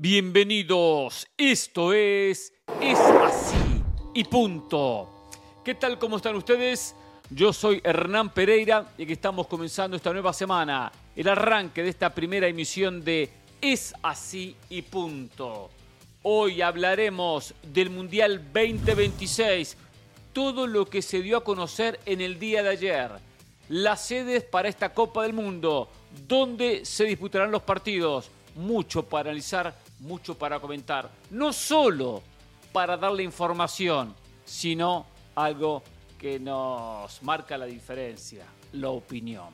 Bienvenidos, esto es Es así y punto. ¿Qué tal? ¿Cómo están ustedes? Yo soy Hernán Pereira y aquí estamos comenzando esta nueva semana, el arranque de esta primera emisión de Es así y punto. Hoy hablaremos del Mundial 2026, todo lo que se dio a conocer en el día de ayer, las sedes para esta Copa del Mundo, dónde se disputarán los partidos, mucho para analizar mucho para comentar. No solo para darle información, sino algo que nos marca la diferencia, la opinión.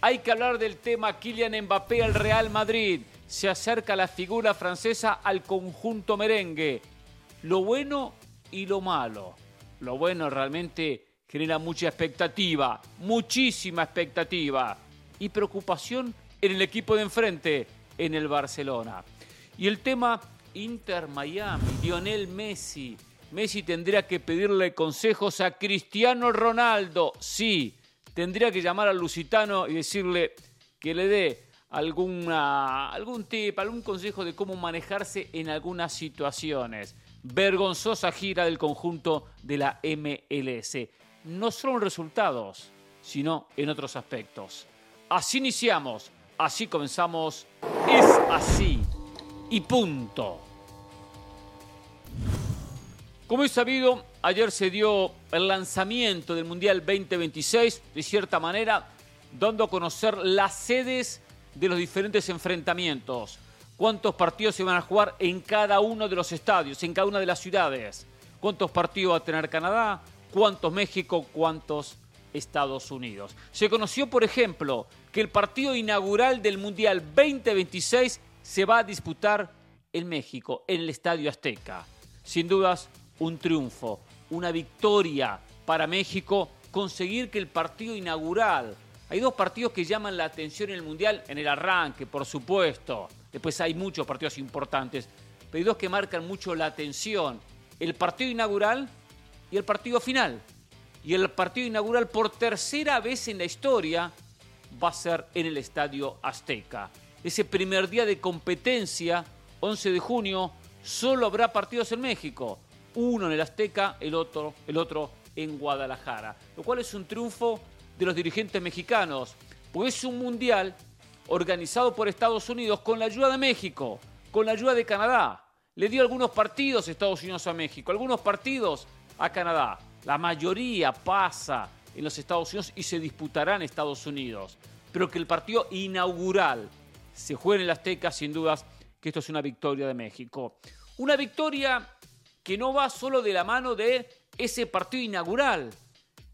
Hay que hablar del tema Kylian Mbappé al Real Madrid. Se acerca la figura francesa al conjunto merengue. Lo bueno y lo malo. Lo bueno realmente genera mucha expectativa, muchísima expectativa y preocupación en el equipo de enfrente, en el Barcelona. Y el tema Inter Miami, Lionel Messi. Messi tendría que pedirle consejos a Cristiano Ronaldo. Sí, tendría que llamar al Lusitano y decirle que le dé alguna, algún tip, algún consejo de cómo manejarse en algunas situaciones. Vergonzosa gira del conjunto de la MLS. No solo en resultados, sino en otros aspectos. Así iniciamos, así comenzamos. Es así y punto. Como es sabido, ayer se dio el lanzamiento del Mundial 2026, de cierta manera, dando a conocer las sedes de los diferentes enfrentamientos. Cuántos partidos se van a jugar en cada uno de los estadios, en cada una de las ciudades. Cuántos partidos va a tener Canadá, cuántos México, cuántos Estados Unidos. Se conoció, por ejemplo, que el partido inaugural del Mundial 2026 se va a disputar en México, en el Estadio Azteca. Sin dudas, un triunfo, una victoria para México, conseguir que el partido inaugural, hay dos partidos que llaman la atención en el Mundial, en el arranque, por supuesto, después hay muchos partidos importantes, pero hay dos que marcan mucho la atención, el partido inaugural y el partido final. Y el partido inaugural por tercera vez en la historia va a ser en el Estadio Azteca ese primer día de competencia, 11 de junio, solo habrá partidos en México. Uno en el Azteca, el otro, el otro en Guadalajara. Lo cual es un triunfo de los dirigentes mexicanos, pues es un mundial organizado por Estados Unidos con la ayuda de México, con la ayuda de Canadá. Le dio algunos partidos Estados Unidos a México, algunos partidos a Canadá. La mayoría pasa en los Estados Unidos y se disputará en Estados Unidos. Pero que el partido inaugural se juega en el Azteca, sin dudas que esto es una victoria de México. Una victoria que no va solo de la mano de ese partido inaugural.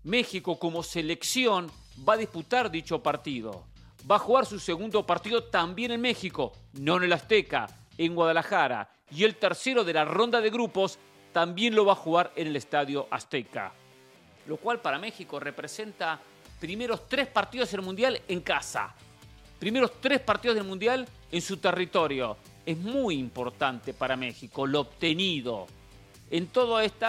México como selección va a disputar dicho partido. Va a jugar su segundo partido también en México, no en el Azteca, en Guadalajara. Y el tercero de la ronda de grupos también lo va a jugar en el Estadio Azteca. Lo cual para México representa primeros tres partidos en el Mundial en casa primeros tres partidos del Mundial en su territorio. Es muy importante para México lo obtenido en todo este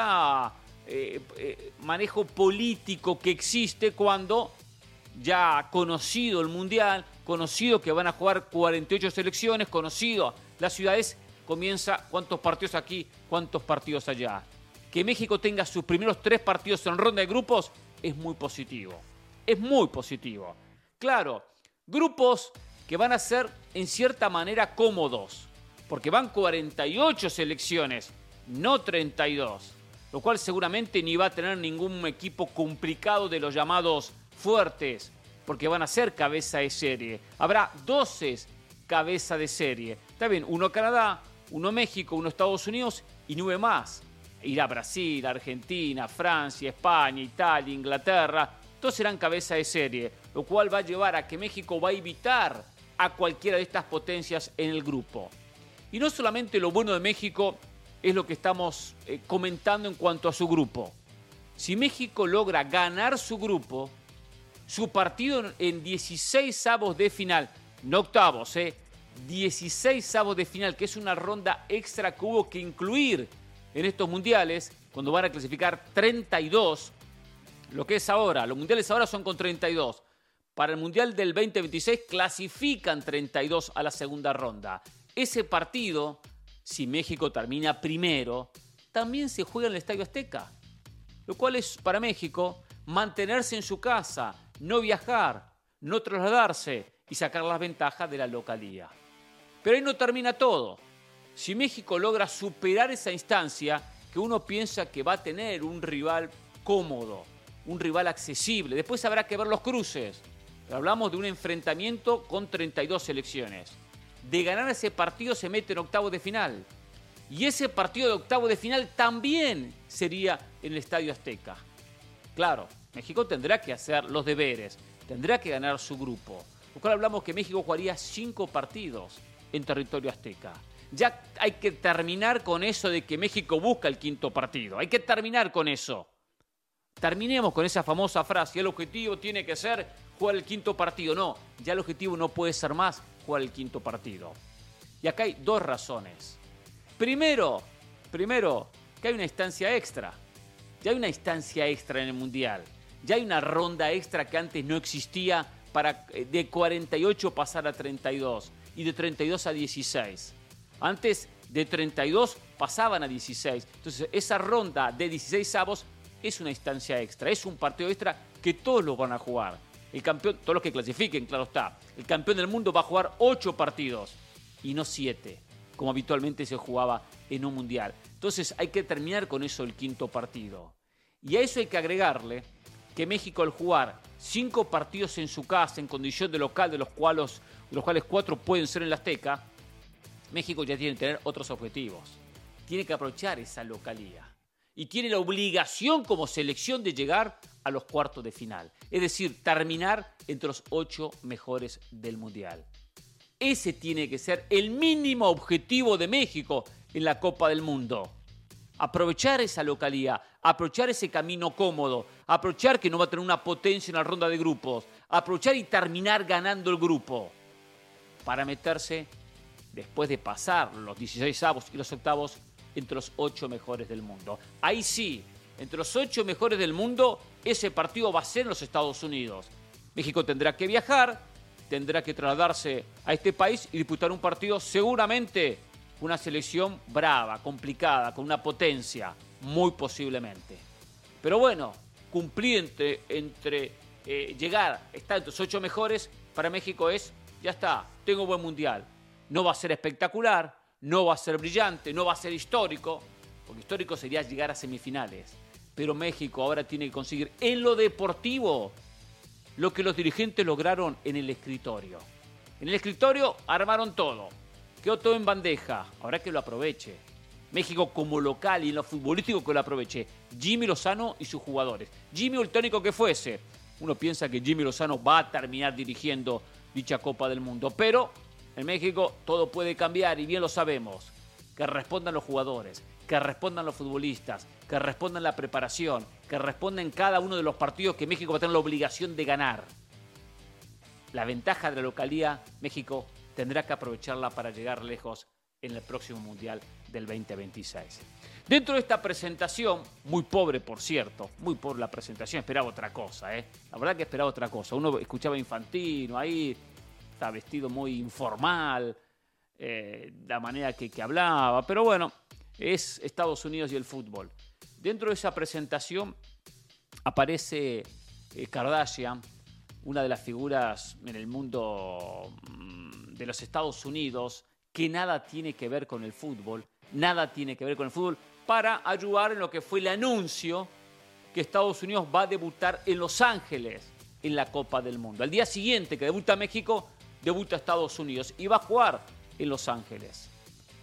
manejo político que existe cuando ya conocido el Mundial, conocido que van a jugar 48 selecciones, conocido las ciudades, comienza cuántos partidos aquí, cuántos partidos allá. Que México tenga sus primeros tres partidos en ronda de grupos es muy positivo. Es muy positivo. Claro, Grupos que van a ser en cierta manera cómodos, porque van 48 selecciones, no 32, lo cual seguramente ni va a tener ningún equipo complicado de los llamados fuertes, porque van a ser cabeza de serie. Habrá 12 cabeza de serie. Está bien, uno Canadá, uno México, uno Estados Unidos y nueve más. Irá Brasil, Argentina, Francia, España, Italia, Inglaterra. Todos serán cabeza de serie lo cual va a llevar a que México va a evitar a cualquiera de estas potencias en el grupo. Y no solamente lo bueno de México es lo que estamos eh, comentando en cuanto a su grupo. Si México logra ganar su grupo, su partido en 16 avos de final, no octavos, eh, 16 avos de final, que es una ronda extra que hubo que incluir en estos mundiales, cuando van a clasificar 32, lo que es ahora, los mundiales ahora son con 32. Para el Mundial del 2026 clasifican 32 a la segunda ronda. Ese partido Si México termina primero, también se juega en el Estadio Azteca. Lo cual es para México mantenerse en su casa, no viajar, no trasladarse y sacar las ventajas de la localía. Pero ahí no termina todo. Si México logra superar esa instancia, que uno piensa que va a tener un rival cómodo, un rival accesible, después habrá que ver los cruces. Pero hablamos de un enfrentamiento con 32 selecciones. De ganar ese partido se mete en octavo de final. Y ese partido de octavo de final también sería en el Estadio Azteca. Claro, México tendrá que hacer los deberes, tendrá que ganar su grupo. Lo cual hablamos que México jugaría cinco partidos en territorio azteca. Ya hay que terminar con eso de que México busca el quinto partido. Hay que terminar con eso. Terminemos con esa famosa frase, el objetivo tiene que ser jugar el quinto partido. No, ya el objetivo no puede ser más jugar el quinto partido. Y acá hay dos razones. Primero, primero, que hay una instancia extra. Ya hay una instancia extra en el Mundial. Ya hay una ronda extra que antes no existía para eh, de 48 pasar a 32 y de 32 a 16. Antes de 32 pasaban a 16. Entonces esa ronda de 16 avos es una instancia extra, es un partido extra que todos lo van a jugar. El campeón, todos los que clasifiquen, claro está. El campeón del mundo va a jugar 8 partidos y no 7, como habitualmente se jugaba en un mundial. Entonces hay que terminar con eso el quinto partido. Y a eso hay que agregarle que México al jugar cinco partidos en su casa en condición de local, de los cuales, de los cuales cuatro pueden ser en la Azteca, México ya tiene que tener otros objetivos. Tiene que aprovechar esa localía. Y tiene la obligación como selección de llegar a los cuartos de final. Es decir, terminar entre los ocho mejores del Mundial. Ese tiene que ser el mínimo objetivo de México en la Copa del Mundo. Aprovechar esa localía, aprovechar ese camino cómodo, aprovechar que no va a tener una potencia en la ronda de grupos, aprovechar y terminar ganando el grupo para meterse después de pasar los 16 avos y los octavos entre los ocho mejores del mundo. Ahí sí, entre los ocho mejores del mundo, ese partido va a ser en los Estados Unidos. México tendrá que viajar, tendrá que trasladarse a este país y disputar un partido seguramente una selección brava, complicada, con una potencia, muy posiblemente. Pero bueno, cumplir entre, eh, llegar, estar entre los ocho mejores, para México es, ya está, tengo buen mundial, no va a ser espectacular, no va a ser brillante, no va a ser histórico, porque histórico sería llegar a semifinales. Pero México ahora tiene que conseguir en lo deportivo lo que los dirigentes lograron en el escritorio. En el escritorio armaron todo, quedó todo en bandeja, ahora que lo aproveche. México como local y en lo futbolístico que lo aproveche. Jimmy Lozano y sus jugadores. Jimmy o el tónico que fuese. Uno piensa que Jimmy Lozano va a terminar dirigiendo dicha Copa del Mundo, pero en México todo puede cambiar y bien lo sabemos. Que respondan los jugadores, que respondan los futbolistas, que respondan la preparación, que respondan cada uno de los partidos que México va a tener la obligación de ganar. La ventaja de la localía, México tendrá que aprovecharla para llegar lejos en el próximo Mundial del 2026. Dentro de esta presentación, muy pobre por cierto, muy pobre la presentación, esperaba otra cosa, ¿eh? La verdad que esperaba otra cosa. Uno escuchaba Infantino ahí, está vestido muy informal, eh, la manera que, hablaba, pero bueno, es Estados Unidos y el fútbol. Dentro de esa presentación aparece eh, Kardashian, una de las figuras en el mundo mm, de los Estados Unidos que nada tiene que ver con el fútbol, nada tiene que ver con el fútbol, para ayudar en lo que fue el anuncio que Estados Unidos va a debutar en Los Ángeles en la Copa del Mundo. Al día siguiente que debuta México, debuta Estados Unidos y va a jugar en Los Ángeles.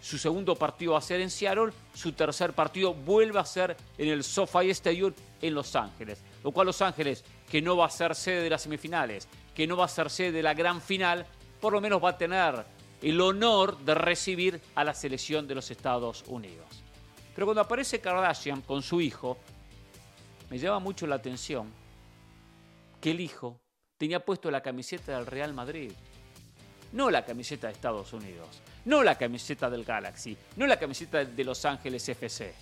Su segundo partido va a ser en Seattle, su tercer partido vuelve a ser en el SoFi Stadium en Los Ángeles. Lo cual Los Ángeles, que no va a ser sede de las semifinales, que no va a ser sede de la gran final, por lo menos va a tener el honor de recibir a la selección de los Estados Unidos. Pero cuando aparece Kardashian con su hijo, me llama mucho la atención que el hijo tenía puesto la camiseta del Real Madrid no la camiseta de Estados Unidos, no la camiseta del Galaxy, no la camiseta de Los Ángeles FC.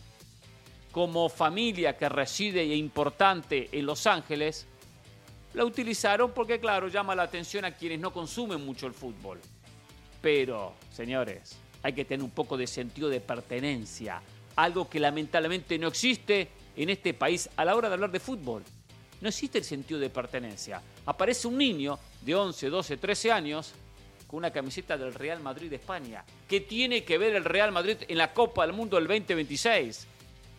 Como familia que reside e importante en Los Ángeles, la utilizaron porque, claro, llama la atención a quienes no consumen mucho el fútbol. Pero, señores, hay que tener un poco de sentido de pertenencia, algo que lamentablemente no existe en este país a la hora de hablar de fútbol. No existe el sentido de pertenencia. Aparece un niño de 11, 12, 13 años con una camiseta del Real Madrid de España. ¿Qué tiene que ver el Real Madrid en la Copa del Mundo del 2026?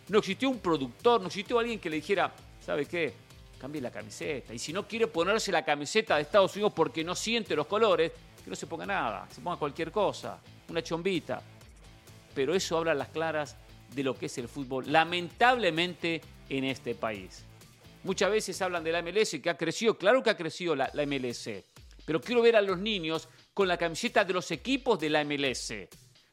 No existió un productor, no existió alguien que le dijera, ¿sabe qué? Cambie la camiseta. Y si no quiere ponerse la camiseta de Estados Unidos porque no siente los colores, que no se ponga nada, se ponga cualquier cosa, una chombita. Pero eso habla a las claras de lo que es el fútbol, lamentablemente, en este país. Muchas veces hablan de la MLS que ha crecido, claro que ha crecido la, la MLS, pero quiero ver a los niños con la camiseta de los equipos de la MLS,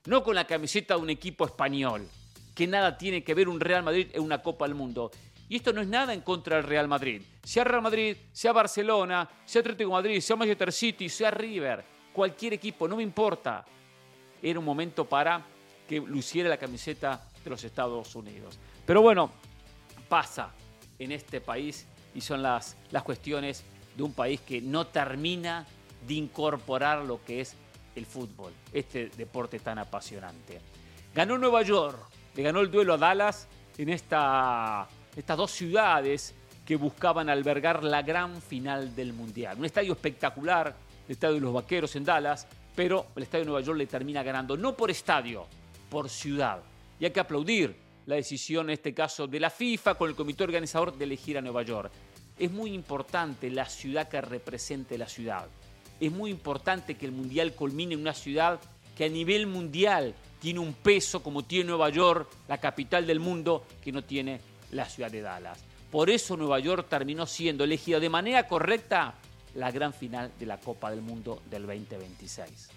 no con la camiseta de un equipo español, que nada tiene que ver un Real Madrid en una Copa del Mundo. Y esto no es nada en contra del Real Madrid. Sea Real Madrid, sea Barcelona, sea Atlético Madrid, sea Manchester City, sea River, cualquier equipo, no me importa. Era un momento para que luciera la camiseta de los Estados Unidos. Pero bueno, pasa en este país y son las, las cuestiones de un país que no termina de incorporar lo que es el fútbol, este deporte tan apasionante. Ganó Nueva York, le ganó el duelo a Dallas en esta, estas dos ciudades que buscaban albergar la gran final del Mundial. Un estadio espectacular, el Estadio de los Vaqueros en Dallas, pero el Estadio de Nueva York le termina ganando, no por estadio, por ciudad. Y hay que aplaudir la decisión, en este caso, de la FIFA con el comité organizador de elegir a Nueva York. Es muy importante la ciudad que represente la ciudad. Es muy importante que el Mundial culmine en una ciudad que a nivel mundial tiene un peso como tiene Nueva York, la capital del mundo, que no tiene la ciudad de Dallas. Por eso Nueva York terminó siendo elegida de manera correcta la gran final de la Copa del Mundo del 2026.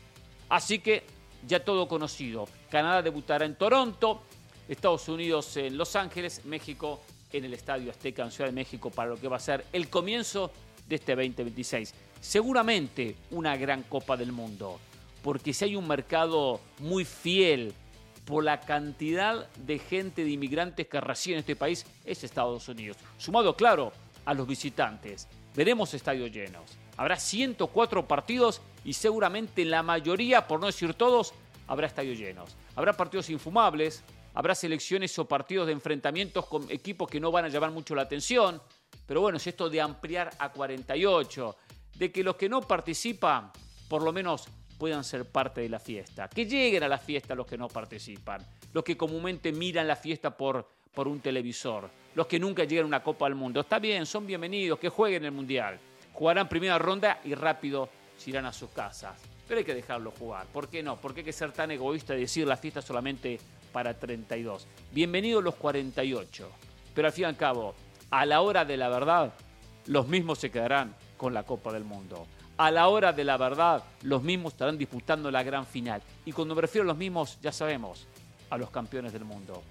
Así que ya todo conocido. Canadá debutará en Toronto, Estados Unidos en Los Ángeles, México en el Estadio Azteca en Ciudad de México para lo que va a ser el comienzo de este 2026. Seguramente una gran Copa del Mundo, porque si hay un mercado muy fiel por la cantidad de gente, de inmigrantes que residen en este país, es Estados Unidos. Sumado, claro, a los visitantes. Veremos estadios llenos. Habrá 104 partidos y seguramente la mayoría, por no decir todos, habrá estadios llenos. Habrá partidos infumables, habrá selecciones o partidos de enfrentamientos con equipos que no van a llamar mucho la atención. Pero bueno, es esto de ampliar a 48, de que los que no participan, por lo menos puedan ser parte de la fiesta. Que lleguen a la fiesta los que no participan, los que comúnmente miran la fiesta por, por un televisor, los que nunca llegan a una Copa del Mundo. Está bien, son bienvenidos, que jueguen el Mundial. Jugarán primera ronda y rápido se irán a sus casas. Pero hay que dejarlo jugar. ¿Por qué no? ¿Por qué hay que ser tan egoísta y decir la fiesta solamente para 32? Bienvenidos los 48. Pero al fin y al cabo, a la hora de la verdad, los mismos se quedarán con la Copa del Mundo. A la hora de la verdad, los mismos estarán disputando la gran final. Y cuando me refiero a los mismos, ya sabemos, a los campeones del mundo.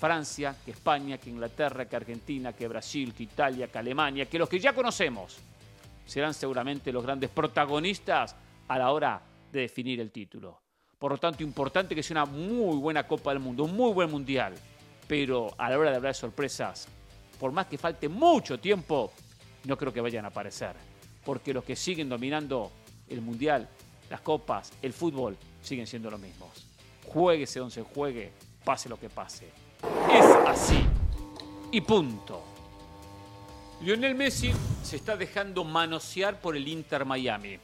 Francia, que España, que Inglaterra, que Argentina, que Brasil, que Italia, que Alemania, que los que ya conocemos serán seguramente los grandes protagonistas a la hora de definir el título. Por lo tanto, importante que sea una muy buena Copa del Mundo, un muy buen Mundial. Pero a la hora de hablar de sorpresas, por más que falte mucho tiempo, no creo que vayan a aparecer. Porque los que siguen dominando el Mundial, las copas, el fútbol, siguen siendo los mismos. Jueguese donde se juegue, pase lo que pase. Es así. Y punto. Lionel Messi se está dejando manosear por el Inter Miami.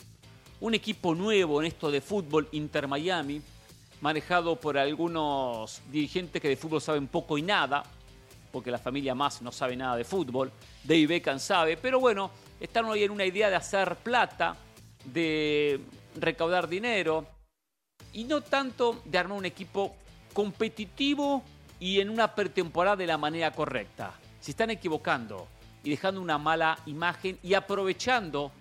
Un equipo nuevo en esto de fútbol, Inter Miami, manejado por algunos dirigentes que de fútbol saben poco y nada, porque la familia más no sabe nada de fútbol. David Beckham sabe, pero bueno, están hoy en una idea de hacer plata, de recaudar dinero y no tanto de armar un equipo competitivo y en una pretemporada de la manera correcta. Se están equivocando y dejando una mala imagen y aprovechando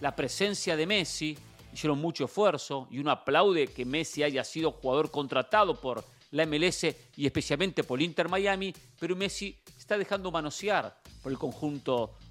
la presencia de Messi. Hicieron mucho esfuerzo y uno aplaude que Messi haya sido jugador contratado por la MLS y especialmente por el Inter Miami, pero Messi está dejando manosear por el conjunto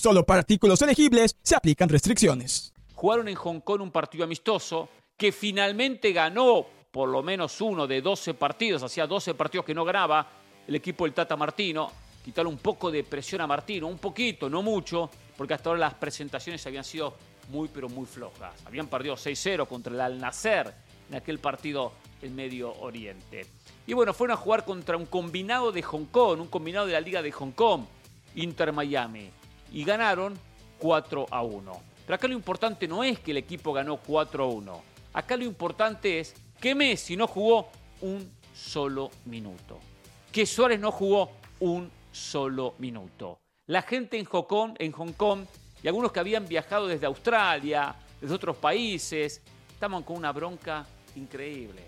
Solo para artículos elegibles se aplican restricciones. Jugaron en Hong Kong un partido amistoso que finalmente ganó por lo menos uno de 12 partidos, hacía 12 partidos que no ganaba el equipo del Tata Martino. Quitarle un poco de presión a Martino, un poquito, no mucho, porque hasta ahora las presentaciones habían sido muy, pero muy flojas. Habían perdido 6-0 contra el Al Nasser en aquel partido en Medio Oriente. Y bueno, fueron a jugar contra un combinado de Hong Kong, un combinado de la Liga de Hong Kong, Inter Miami y ganaron 4 a 1. Pero acá lo importante no es que el equipo ganó 4 a 1. Acá lo importante es que Messi no jugó un solo minuto. Que Suárez no jugó un solo minuto. La gente en Hong Kong, en Hong Kong y algunos que habían viajado desde Australia, desde otros países, estaban con una bronca increíble.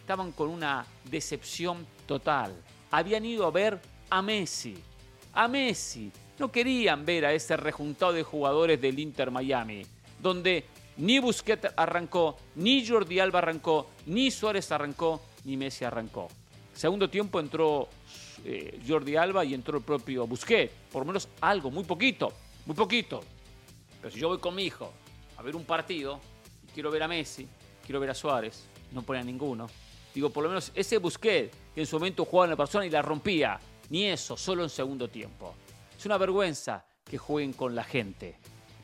Estaban con una decepción total. Habían ido a ver a Messi. A Messi, no querían ver a ese rejuntado de jugadores del Inter Miami, donde ni Busquets arrancó, ni Jordi Alba arrancó, ni Suárez arrancó, ni Messi arrancó. Segundo tiempo entró eh, Jordi Alba y entró el propio Busquets, por lo menos algo, muy poquito, muy poquito. Pero si yo voy con mi hijo a ver un partido quiero ver a Messi, quiero ver a Suárez, no pone a ninguno. Digo, por lo menos ese Busquets que en su momento jugaba en la persona y la rompía, ni eso, solo en segundo tiempo. Es una vergüenza que jueguen con la gente,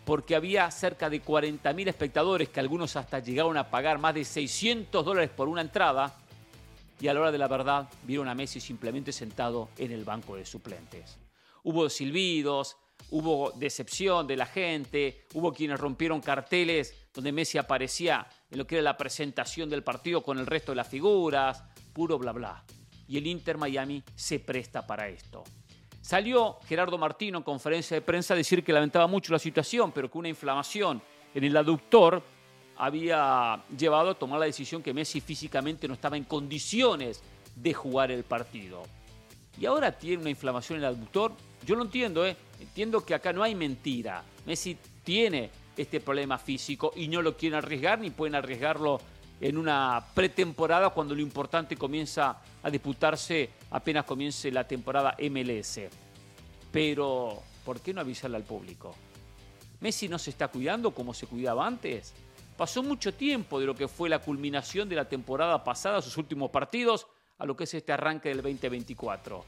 porque había cerca de 40.000 espectadores que algunos hasta llegaron a pagar más de 600 dólares por una entrada y a la hora de la verdad vieron a Messi simplemente sentado en el banco de suplentes. Hubo silbidos, hubo decepción de la gente, hubo quienes rompieron carteles donde Messi aparecía en lo que era la presentación del partido con el resto de las figuras, puro bla bla. Y el Inter Miami se presta para esto. Salió Gerardo Martino en conferencia de prensa a decir que lamentaba mucho la situación, pero que una inflamación en el aductor había llevado a tomar la decisión que Messi físicamente no estaba en condiciones de jugar el partido. Y ahora tiene una inflamación en el aductor. Yo lo entiendo, ¿eh? entiendo que acá no hay mentira. Messi tiene este problema físico y no lo quieren arriesgar ni pueden arriesgarlo en una pretemporada cuando lo importante comienza a disputarse apenas comience la temporada MLS. Pero, ¿por qué no avisarle al público? Messi no se está cuidando como se cuidaba antes. Pasó mucho tiempo de lo que fue la culminación de la temporada pasada, sus últimos partidos, a lo que es este arranque del 2024.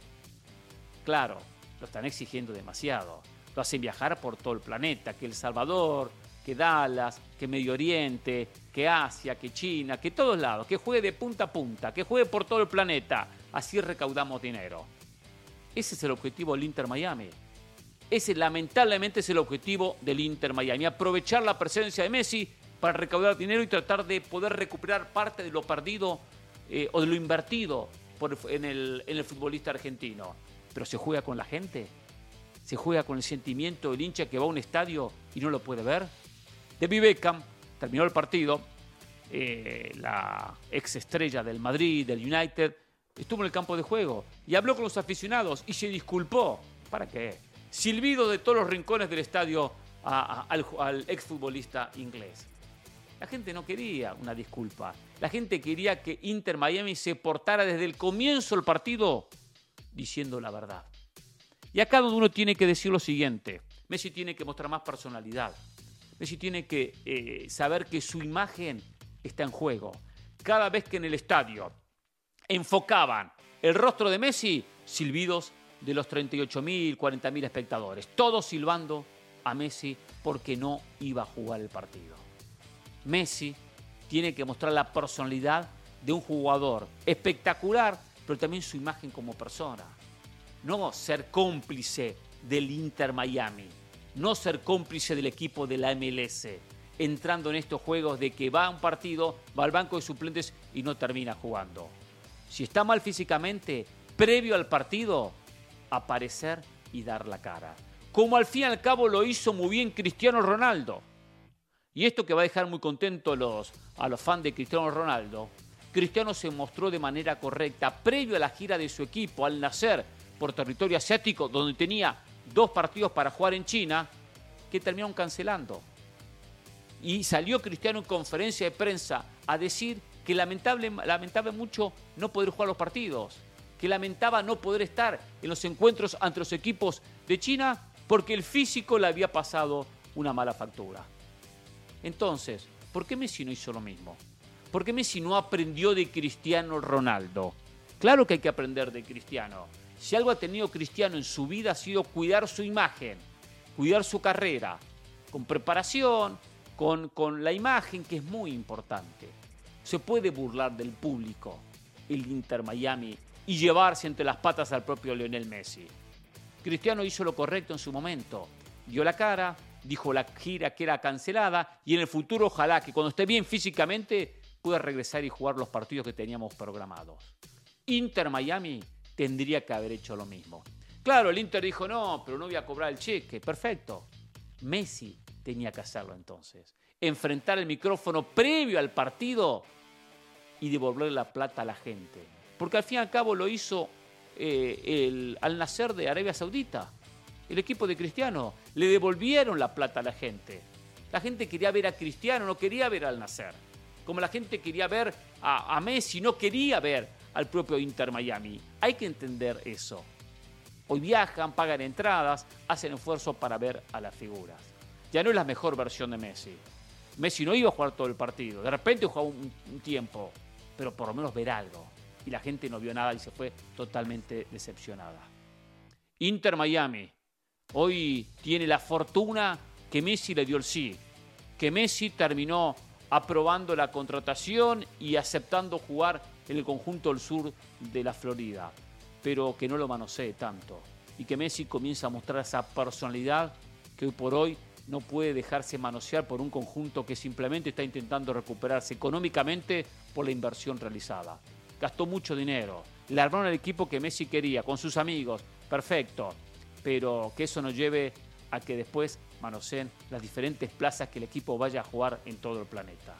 Claro, lo están exigiendo demasiado. Lo hacen viajar por todo el planeta, que El Salvador, que Dallas, que Medio Oriente, que Asia, que China, que todos lados, que juegue de punta a punta, que juegue por todo el planeta. Así recaudamos dinero. Ese es el objetivo del Inter Miami. Ese lamentablemente es el objetivo del Inter Miami. Aprovechar la presencia de Messi para recaudar dinero y tratar de poder recuperar parte de lo perdido eh, o de lo invertido en, el, en el futbolista argentino. Pero se juega con la gente. Se juega con el sentimiento del hincha que va a un estadio y no lo puede ver. David Beckham terminó el partido, eh, la ex estrella del Madrid, del United, estuvo en el campo de juego y habló con los aficionados y se disculpó. ¿Para qué? Silbido de todos los rincones del estadio al, al exfutbolista inglés. La gente no quería una disculpa. La gente quería que Inter Miami se portara desde el comienzo del partido diciendo la verdad. Y acá donde uno tiene que decir lo siguiente. Messi tiene que mostrar más personalidad. Messi tiene que eh, saber que su imagen está en juego. Cada vez que en el estadio enfocaban el rostro de Messi, silbidos de los 38.000, 40.000 espectadores, todos silbando a Messi porque no iba a jugar el partido. Messi tiene que mostrar la personalidad de un jugador espectacular, pero también su imagen como persona. No ser cómplice del Inter Miami no ser cómplice del equipo de la MLS. entrando en estos juegos de que va a un partido, va al banco de suplentes y no termina jugando. Si está mal físicamente, previo al partido, aparecer y dar la cara. Como al fin y al cabo lo hizo muy bien Cristiano Ronaldo. Y esto que va a dejar muy contento a los, a los fans de Cristiano Ronaldo, Cristiano se mostró de manera correcta previo a la gira de su equipo al nacer por territorio asiático, donde tenía dos partidos para jugar en China, que terminaron cancelando. Y salió Cristiano en conferencia de prensa a decir que lamentable, mucho no poder jugar los partidos, que lamentaba no poder estar en los encuentros ante los equipos de China porque el físico le había pasado una mala factura. Entonces, ¿por qué Messi no hizo lo mismo? ¿Por qué Messi no aprendió de Cristiano Ronaldo? Claro que hay que aprender de Cristiano. Si algo ha tenido Cristiano en su vida ha sido cuidar su imagen, cuidar su carrera, con preparación, con, con la imagen que es muy importante. Se puede burlar del público, el Inter Miami, y llevarse entre las patas al propio Lionel Messi. Cristiano hizo lo correcto en su momento, dio la cara, dijo la gira que era cancelada y en el futuro ojalá que cuando esté bien físicamente pueda regresar y jugar los partidos que teníamos programados. Inter Miami tendría que haber hecho lo mismo. Claro, el Inter dijo, no, pero no voy a cobrar el cheque. Perfecto. Messi tenía que hacerlo entonces. Enfrentar el micrófono previo al partido y devolver la plata a la gente. Porque al fin y al cabo lo hizo eh, el, al nacer de Arabia Saudita. El equipo de Cristiano. Le devolvieron la plata a la gente. La gente quería ver a Cristiano, no quería ver al nacer. Como la gente quería ver a, a Messi, no quería ver al propio Inter Miami. Hay que entender eso. Hoy viajan, pagan entradas, hacen esfuerzo para ver a las figuras. Ya no es la mejor versión de Messi. Messi no iba a jugar todo el partido. De repente jugó un, un tiempo, pero por lo menos ver algo. Y la gente no vio nada y se fue totalmente decepcionada. Inter Miami hoy tiene la fortuna que Messi le dio el sí, que Messi terminó aprobando la contratación y aceptando jugar en el conjunto del sur de la Florida, pero que no lo manosee tanto. Y que Messi comienza a mostrar esa personalidad que hoy por hoy no puede dejarse manosear por un conjunto que simplemente está intentando recuperarse económicamente por la inversión realizada. Gastó mucho dinero, le armaron el equipo que Messi quería, con sus amigos, perfecto, pero que eso nos lleve a que después manoseen las diferentes plazas que el equipo vaya a jugar en todo el planeta.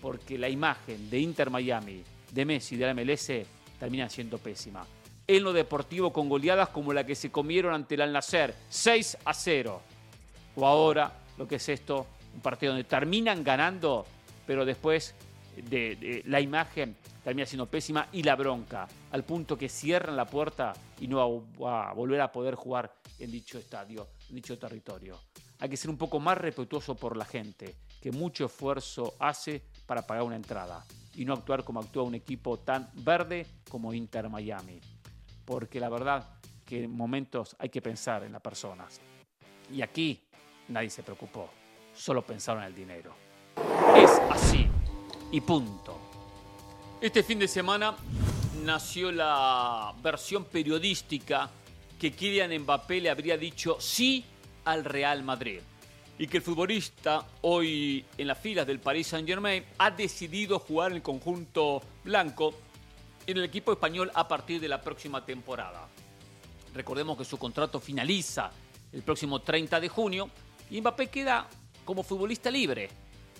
Porque la imagen de Inter Miami de Messi de la MLS termina siendo pésima. En lo deportivo con goleadas como la que se comieron ante el Al-Nacer, 6 a 0. O ahora, lo que es esto, un partido donde terminan ganando, pero después de, la imagen termina siendo pésima y la bronca, al punto que cierran la puerta y no va a volver a poder jugar en dicho estadio, en dicho territorio. Hay que ser un poco más respetuoso por la gente, que mucho esfuerzo hace para pagar una entrada y no actuar como actúa un equipo tan verde como Inter Miami. Porque la verdad que en momentos hay que pensar en las personas. Y aquí nadie se preocupó, solo pensaron en el dinero. Es así y punto. Este fin de semana nació la versión periodística que Kylian Mbappé le habría dicho sí al Real Madrid y que el futbolista hoy en las filas del Paris Saint-Germain ha decidido jugar en el conjunto blanco en el equipo español a partir de la próxima temporada. Recordemos que su contrato finaliza el próximo 30 de junio y Mbappé queda como futbolista libre.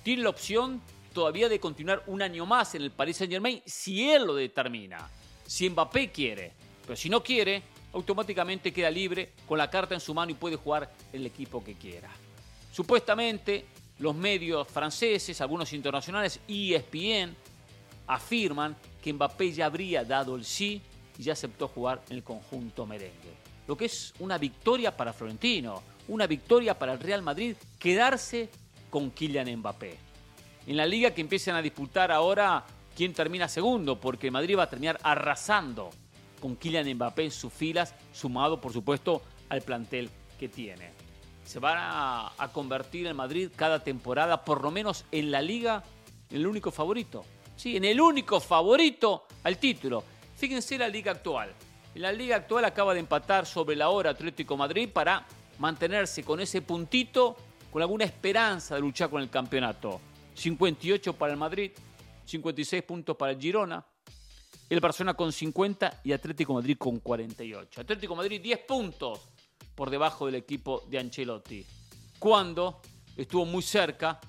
Tiene la opción todavía de continuar un año más en el Paris Saint-Germain si él lo determina, si Mbappé quiere. Pero si no quiere, automáticamente queda libre con la carta en su mano y puede jugar el equipo que quiera. Supuestamente, los medios franceses, algunos internacionales, ESPN, afirman que Mbappé ya habría dado el sí y ya aceptó jugar en el conjunto merengue. Lo que es una victoria para Florentino, una victoria para el Real Madrid, quedarse con Kylian Mbappé. En la liga que empiezan a disputar ahora quién termina segundo, porque Madrid va a terminar arrasando con Kylian Mbappé en sus filas, sumado por supuesto al plantel que tiene se van a, a, convertir en Madrid cada temporada, por lo menos en la liga, en el único favorito. Sí, en el único favorito al título. Fíjense la liga actual. En la liga actual acaba de empatar sobre la hora Atlético Madrid para mantenerse con ese puntito con alguna esperanza de luchar con el campeonato. 58 para el Madrid, 56 puntos para el Girona, el Barcelona con 50 y Atlético Madrid con 48. Atlético Madrid 10 puntos por debajo del equipo de Ancelotti. Cuando estuvo muy cerca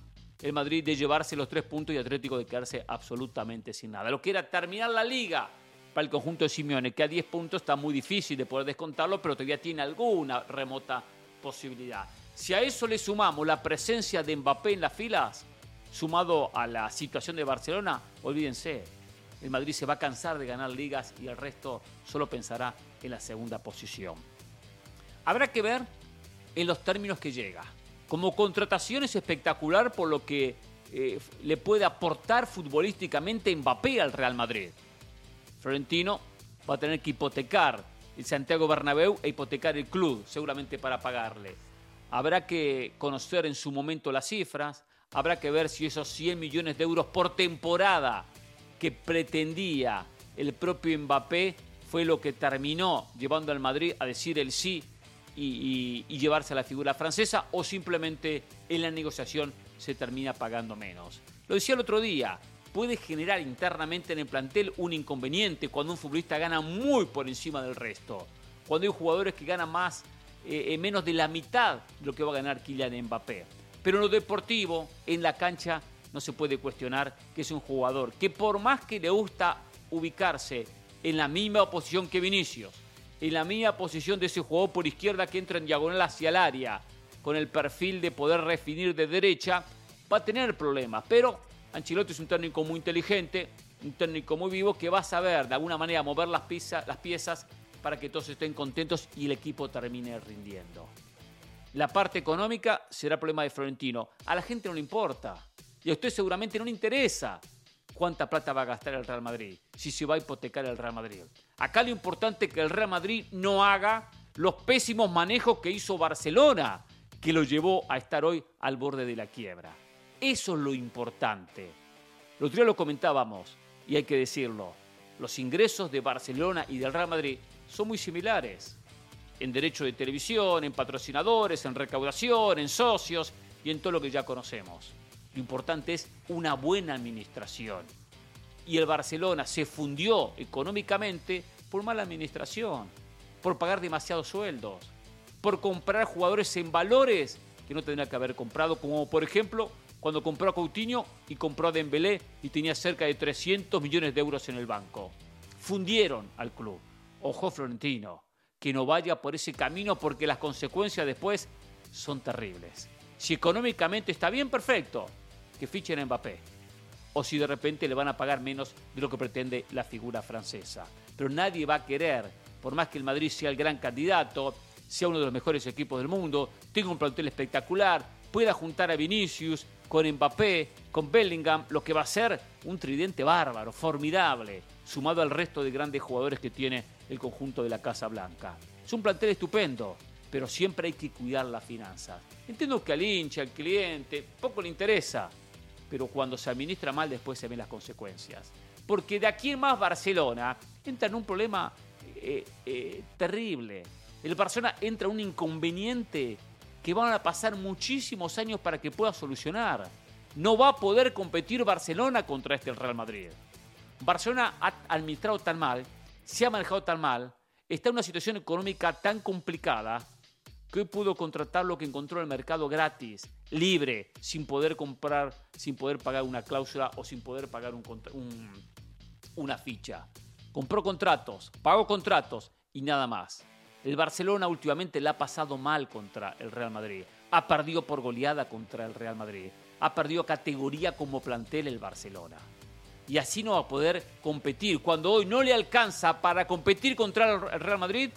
el Madrid de llevarse los tres puntos y Atlético de quedarse absolutamente sin nada. Lo que era terminar la liga para el conjunto de Simeone, que a 10 puntos está muy difícil de poder descontarlo, pero todavía tiene alguna remota posibilidad. Si a eso le sumamos la presencia de Mbappé en las filas, sumado a la situación de Barcelona, olvídense, el Madrid se va a cansar de ganar ligas y el resto solo pensará en la segunda posición. Habrá que ver en los términos que llega. Como contratación es espectacular por lo que eh, le puede aportar futbolísticamente Mbappé al Real Madrid. Florentino va a tener que hipotecar el Santiago Bernabéu e hipotecar el club, seguramente para pagarle. Habrá que conocer en su momento las cifras, habrá que ver si esos 100 millones de euros por temporada que pretendía el propio Mbappé fue lo que terminó llevando al Madrid a decir el sí y, llevarse a la figura francesa o simplemente en la negociación se termina pagando menos. Lo decía el otro día, puede generar internamente en el plantel un inconveniente cuando un futbolista gana muy por encima del resto, cuando hay jugadores que ganan más, eh, menos de la mitad de lo que va a ganar Kylian Mbappé. Pero en lo deportivo, en la cancha, no se puede cuestionar que es un jugador que por más que le gusta ubicarse en la misma posición que Vinicius, en la misma posición de ese jugador por izquierda que entra en diagonal hacia el área, con el perfil de poder refinir de derecha, va a tener problemas. Pero Ancelotti es un técnico muy inteligente, un técnico muy vivo que va a saber de alguna manera mover las, piezas, las piezas para que todos estén contentos y el equipo termine rindiendo. La parte económica será problema de Florentino. A la gente no le importa. Y a usted seguramente no le interesa cuánta plata va a gastar el Real Madrid, si se va a hipotecar el Real Madrid. Acá lo importante es que el Real Madrid no haga los pésimos manejos que hizo Barcelona, que lo llevó a estar hoy al borde de la quiebra. Eso es lo importante. Los otro lo comentábamos, y hay que decirlo, los ingresos de Barcelona y del Real Madrid son muy similares. En derecho de televisión, en patrocinadores, en recaudación, en socios y en todo lo que ya conocemos. Lo importante es una buena administración. Y el Barcelona se fundió económicamente por mala administración, por pagar demasiados sueldos, por comprar jugadores en valores que no tendría que haber comprado, como por ejemplo cuando compró a Coutinho y compró a Dembélé y tenía cerca de 300 millones de euros en el banco. Fundieron al club. Ojo Florentino, que no vaya por ese camino porque las consecuencias después son terribles. Si económicamente está bien, perfecto que fichen a Mbappé. O si de repente le van a pagar menos de lo que pretende la figura francesa. Pero nadie va a querer, por más que el Madrid sea el gran candidato, sea uno de los mejores equipos del mundo, tenga un plantel espectacular, pueda juntar a Vinicius con Mbappé, con Bellingham, lo que va a ser un tridente bárbaro, formidable, sumado al resto de grandes jugadores que tiene el conjunto de la Casa Blanca. Es un plantel estupendo, pero siempre hay que cuidar las finanzas. Entiendo que al hincha, al cliente, poco le interesa, pero cuando se administra mal después se ven las consecuencias. Porque de aquí en más Barcelona entra en un problema eh, eh, terrible. El Barcelona entra en un inconveniente que van a pasar muchísimos años para que pueda solucionar. No va a poder competir Barcelona contra este Real Madrid. Barcelona ha administrado tan mal, se ha manejado tan mal, está en una situación económica tan complicada que hoy pudo contratar lo que encontró en el mercado gratis, libre, sin poder comprar, sin poder pagar una cláusula o sin poder pagar una ficha. Compró contratos, pagó contratos y nada más. El Barcelona últimamente le ha pasado mal contra el Real Madrid. Ha perdido por goleada contra el Real Madrid. Ha perdido categoría como plantel el Barcelona. Y así no va a poder competir. Cuando hoy no le alcanza para competir contra el Real Madrid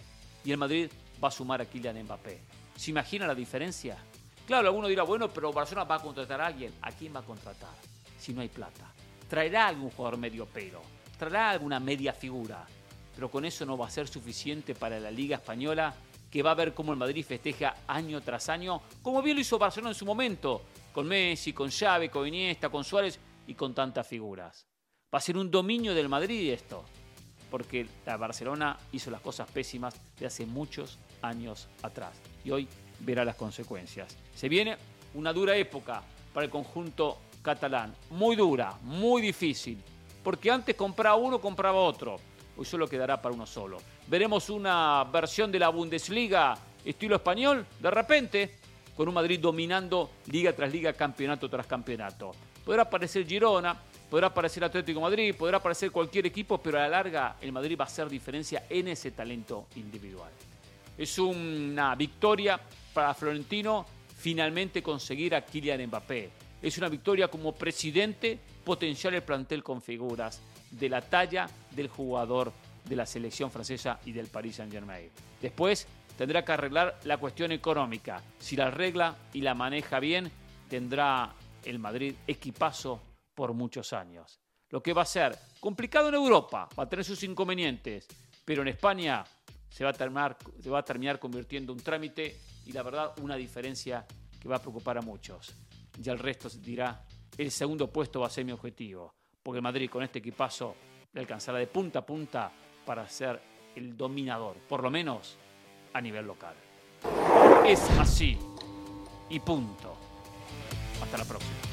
y el Madrid va a sumar a Kylian Mbappé. ¿Se imagina la diferencia? Claro, alguno dirá, bueno, pero Barcelona va a contratar a alguien. ¿A quién va a contratar? Si no hay plata. Traerá algún jugador medio pero. Traerá alguna media figura. Pero con eso no va a ser suficiente para la Liga Española, que va a ver cómo el Madrid festeja año tras año, como bien lo hizo Barcelona en su momento, con Messi, con Xavi, con Iniesta, con Suárez y con tantas figuras. Va a ser un dominio del Madrid esto porque la Barcelona hizo las cosas pésimas de hace muchos años atrás y hoy verá las consecuencias. Se viene una dura época para el conjunto catalán. Muy dura, muy difícil. Porque antes compraba uno, compraba otro. Hoy solo quedará para uno solo. Veremos una versión de la Bundesliga estilo español, de repente, con un Madrid dominando liga tras liga, campeonato tras campeonato. Podrá aparecer Girona, podrá aparecer Atlético Madrid, podrá aparecer cualquier equipo, pero a la larga el Madrid va a hacer diferencia en ese talento individual. Es una victoria para Florentino finalmente conseguir a Kylian Mbappé. Es una victoria como presidente potenciar el plantel con figuras de la talla del jugador de la selección francesa y del Paris Saint-Germain. Después tendrá que arreglar la cuestión económica. Si la arregla y la maneja bien, tendrá el Madrid equipazo por muchos años. Lo que va a ser complicado en Europa, va a tener sus inconvenientes, pero en España se va a terminar, se va a terminar convirtiendo en un trámite y la verdad una diferencia que va a preocupar a muchos. Ya el resto dirá, el segundo puesto va a ser mi objetivo, porque Madrid con este equipazo le alcanzará de punta a punta para ser el dominador, por lo menos a nivel local. Es así y punto. Hasta la próxima.